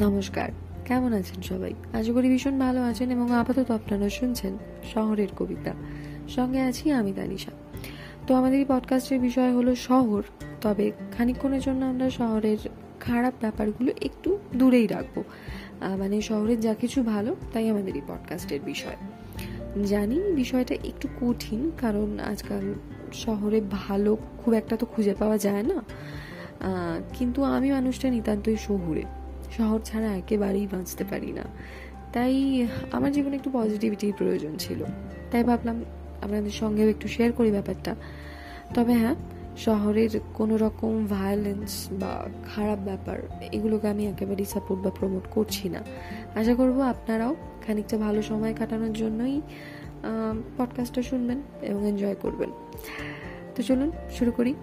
নমস্কার, কেমন আছেন সবাই? আশা করি ভীষণ ভালো আছেন এবং আপাতত আপনারা শুনছেন শহরের কবিতা। সঙ্গে আছি আমি তানিশা। তো আমাদের এই পডকাস্টের বিষয় হলো শহর, তবে খানিকক্ষণের জন্য আমরা শহরের খারাপ ব্যাপারগুলো একটু দূরেই রাখব। মানে শহরের যা কিছু ভালো, তাই আমাদের এই পডকাস্টের বিষয়। জানি বিষয়টা একটু কঠিন, কারণ আজকাল শহরে ভালো খুব একটা তো খুঁজে পাওয়া যায় না। কিন্তু আমি মানুষটা নিতান্তই শহুরে। শহর ছাড়া একেবারেই বাঁচতে পারি না। তাই আমার জীবনে একটু পজিটিভিটির প্রয়োজন ছিল। তাই ভাবলাম আপনাদের সঙ্গেও একটু শেয়ার করি ব্যাপারটা। তবে হ্যাঁ শহরের কোনো রকম ভায়োলেন্স বা খারাপ ব্যাপার, এগুলোকে আমি একেবারেই সাপোর্ট বা প্রমোট করছি না। আশা করব আপনারাও খানিকটা ভালো সময় কাটানোর জন্যই পডকাস্টটা শুনবেন এবং এনজয় করবেন। তো চলুন, শুরু করি।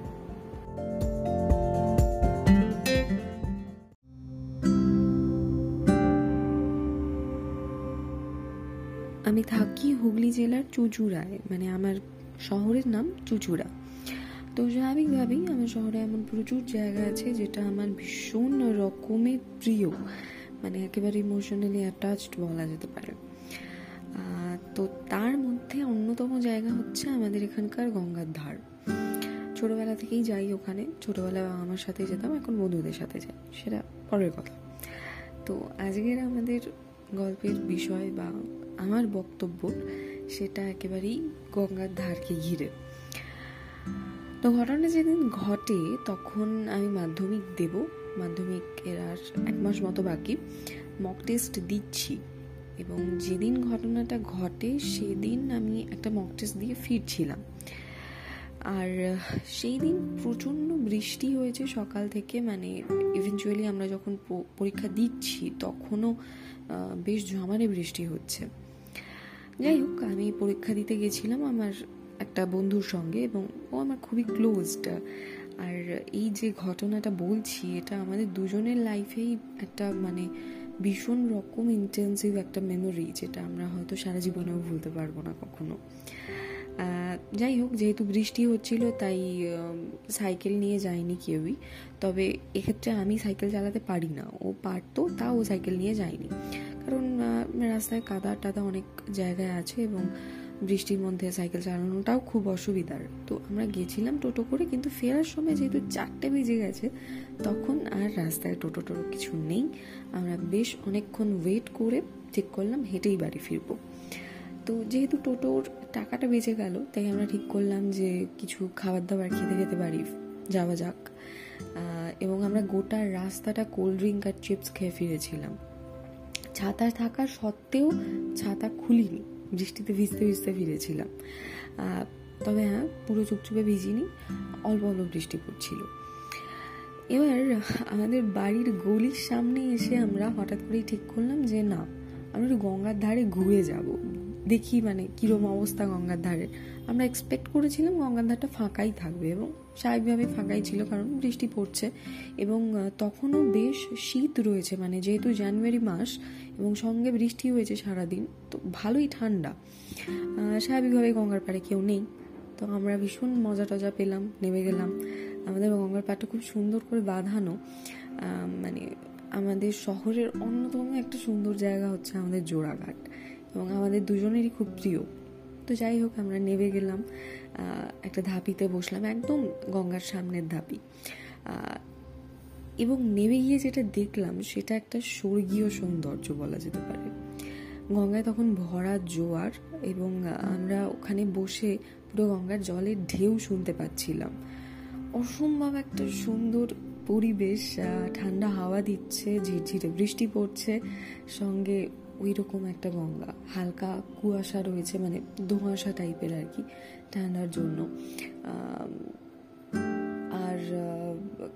থাকি হুগলি জেলার চুচুড়ায় মানে আমার শহরের নাম চুচুড়া। তো স্বাভাবিকভাবেই আমার শহরে এমন প্রচুর জায়গা আছে যেটা আমার ভীষণ রকমের প্রিয়। মানে একেবারে ইমোশনালি অ্যাটাচড বলা যেতে পারে। তো তার মধ্যে অন্যতম জায়গা হচ্ছে আমাদের এখানকার গঙ্গার ধার। ছোটোবেলা থেকেই যাই ওখানে। ছোটোবেলায় আমার সাথে যেতাম, এখন বন্ধুদের সাথে যাই। সেটা পরের কথা। তো আজকের আমাদের গল্পের বিষয় বা আমার বক্তব্য সেটা একেবারেই গঙ্গার ধারকে ঘিরে। তো ঘটনা যেদিন ঘটে তখন আমি মাধ্যমিক দেব। মাধ্যমিক এর আর এক মাস মতো বাকি। মক টেস্ট দিচ্ছি এবং যেদিন ঘটনাটা ঘটে সেদিন আমি একটা মক টেস্ট দিয়ে ফিরছিলাম। আর সেই দিন প্রচণ্ড বৃষ্টি হয়েছে সকাল থেকে মানে ইভেনচুয়ালি আমরা যখন পরীক্ষা দিচ্ছি তখনও বেশ জমারে বৃষ্টি হচ্ছে। যাই হোক আমি পরীক্ষা দিতে গেছিলাম আমার একটা বন্ধুর সঙ্গে এবং ও আমার খুবই ক্লোজড আর এই যে ঘটনাটা বলছি, এটা আমাদের দুজনের লাইফেই একটা মানে ভীষণ রকম ইন্টেন্সিভ একটা মেমোরি যেটা আমরা হয়তো সারা জীবনেও ভুলতে পারব না কখনো। যাই হোক যেহেতু বৃষ্টি হচ্ছিল, তাই সাইকেল নিয়ে যায়নি কেউই। তবে এক্ষেত্রে আমি সাইকেল চালাতে পারি না। ও পারতো তা ও সাইকেল নিয়ে যায়নি। কারণ রাস্তায় কাদা টাদা অনেক জায়গায় আছে এবং বৃষ্টির মধ্যে সাইকেল চালানোটাও খুব অসুবিধার। তো আমরা গেছিলাম টোটো করে, কিন্তু ফেরার সময় যেহেতু চারটে বেজে গেছে, তখন আর রাস্তায় টোটো টোটো কিছু নেই। আমরা বেশ অনেকক্ষণ ওয়েট করে ঠিক করলাম, হেঁটেই বাড়ি ফিরবো। তো যেহেতু টোটোর টাকাটা বেঁচে গেল, তাই আমরা ঠিক করলাম যে কিছু খাবার দাবার খেতে খেতে বাড়ি যাওয়া যাক। এবং আমরা গোটা রাস্তাটা কোল্ড ড্রিঙ্ক আর চিপস খেয়ে ফিরেছিলাম। ছাতা থাকা সত্ত্বেও ছাতা খুলিনি, বৃষ্টিতে ভিজতে ভিজতে ফিরেছিলাম তবে হ্যাঁ পুরো চুপচুপে ভিজিনি, অল্প অল্প বৃষ্টি পড়ছিল। এবার আমাদের বাড়ির গলির সামনে এসে আমরা হঠাৎ করেই ঠিক করলাম যে না, আমরা গঙ্গার ধারে ঘুরে যাব। দেখি মানে কীরকম অবস্থা গঙ্গার ধারে। আমরা এক্সপেক্ট করেছিলাম গঙ্গার ধারটা ফাঁকাই থাকবে এবং স্বাভাবিকভাবে ফাঁকাই ছিল কারণ বৃষ্টি পড়ছে এবং তখনও বেশ শীত রয়েছে। মানে যেহেতু জানুয়ারি মাস এবং সঙ্গে বৃষ্টি হয়েছে সারাদিন, তো ভালোই ঠান্ডা। স্বাভাবিকভাবে গঙ্গার পাড়ে কেউ নেই। তো আমরা ভীষণ মজা টজা পেলাম, নেমে গেলাম। আমাদের গঙ্গার পাড়টা খুব সুন্দর করে বাঁধানো। মানে আমাদের শহরের অন্যতম একটা সুন্দর জায়গা হচ্ছে আমাদের জোড়াঘাট এবং আমাদের দুজনেরই খুব প্রিয়। তো যাই হোক, আমরা নেমে গেলাম একটা ধাপিতে বসলাম, একদম গঙ্গার সামনের ধাপি। এবং নেমে গিয়ে যেটা দেখলাম, সেটা একটা স্বর্গীয় সৌন্দর্য বলা যেতে পারে। গঙ্গায় তখন ভরা জোয়ার এবং আমরা ওখানে বসে পুরো গঙ্গার জলের ঢেউ শুনতে পাচ্ছিলাম। অসম্ভব একটা সুন্দর পরিবেশ ঠান্ডা হাওয়া দিচ্ছে, ঝিরঝিরে বৃষ্টি পড়ছে, সঙ্গে ওই রকম একটা গঙ্গা। হালকা কুয়াশা রয়েছে মানে ধোঁয়াশা টাইপের আর কি, ঠান্ডার জন্য। আর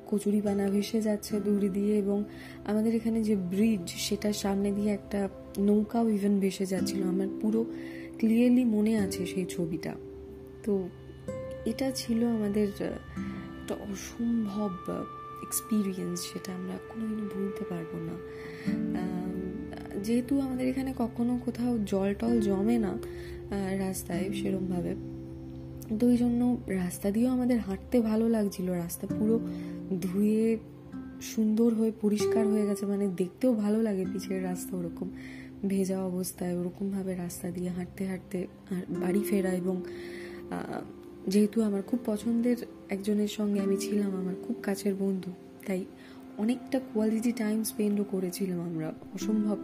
কচুরি পানা ভেসে যাচ্ছে দূর দিয়ে এবং আমাদের এখানে যে ব্রিজ সেটার সামনে দিয়ে একটা নৌকাও ইভেন ভেসে যাচ্ছিল। আমার পুরো ক্লিয়ারলি মনে আছে সেই ছবিটা। তো এটা ছিল আমাদের একটা অসম্ভব এক্সপিরিয়েন্স সেটা আমরা কোনোদিনও ভুলতে পারব না। যেহেতু আমাদের এখানে কখনো কোথাও জল টল জমে না রাস্তায় সেরমভাবে, তো ওই জন্য রাস্তা দিয়েও আমাদের হাঁটতে ভালো লাগছিল। রাস্তা পুরো ধুয়ে সুন্দর হয়ে পরিষ্কার হয়ে গেছে মানে দেখতেও ভালো লাগে পিছের রাস্তা ওরকম, ভেজা অবস্থায় ওরকমভাবে রাস্তা দিয়ে হাঁটতে হাঁটতে বাড়ি ফেরা এবং যেহেতু আমার খুব পছন্দের একজনের সঙ্গে আমি ছিলাম, আমার খুব কাছের বন্ধু, তাই অনেকটা কোয়ালিটি টাইম স্পেন্ডও করেছিলাম আমরা, অসম্ভব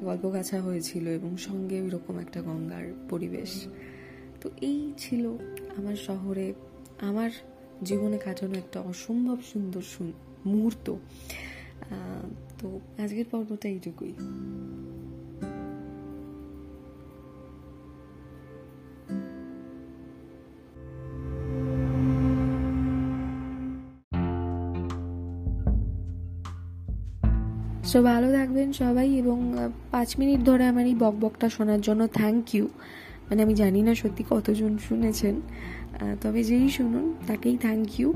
গল্প গাছা হয়েছিল এবং সঙ্গে ওইরকম একটা গঙ্গার পরিবেশ। তো এই ছিল আমার শহরে, আমার জীবনে কাটানো একটা অসম্ভব সুন্দর সুন- মুহূর্ত। তো আজকের পর্বটা এইটুকুই। সো ভালো থাকবেন সবাই এবং পাঁচ মিনিট ধরে আমার এই বক বকটা শোনার জন্য থ্যাংক ইউ মানে আমি জানি না সত্যি কতজন শুনেছেন। তবে যেই শুনুন, তাকেই থ্যাংক ইউ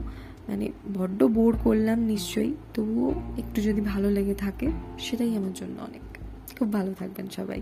মানে বড্ড বোর করলাম নিশ্চয়ই, তবুও একটু যদি ভালো লেগে থাকে, সেটাই আমার জন্য অনেক। খুব ভালো থাকবেন সবাই।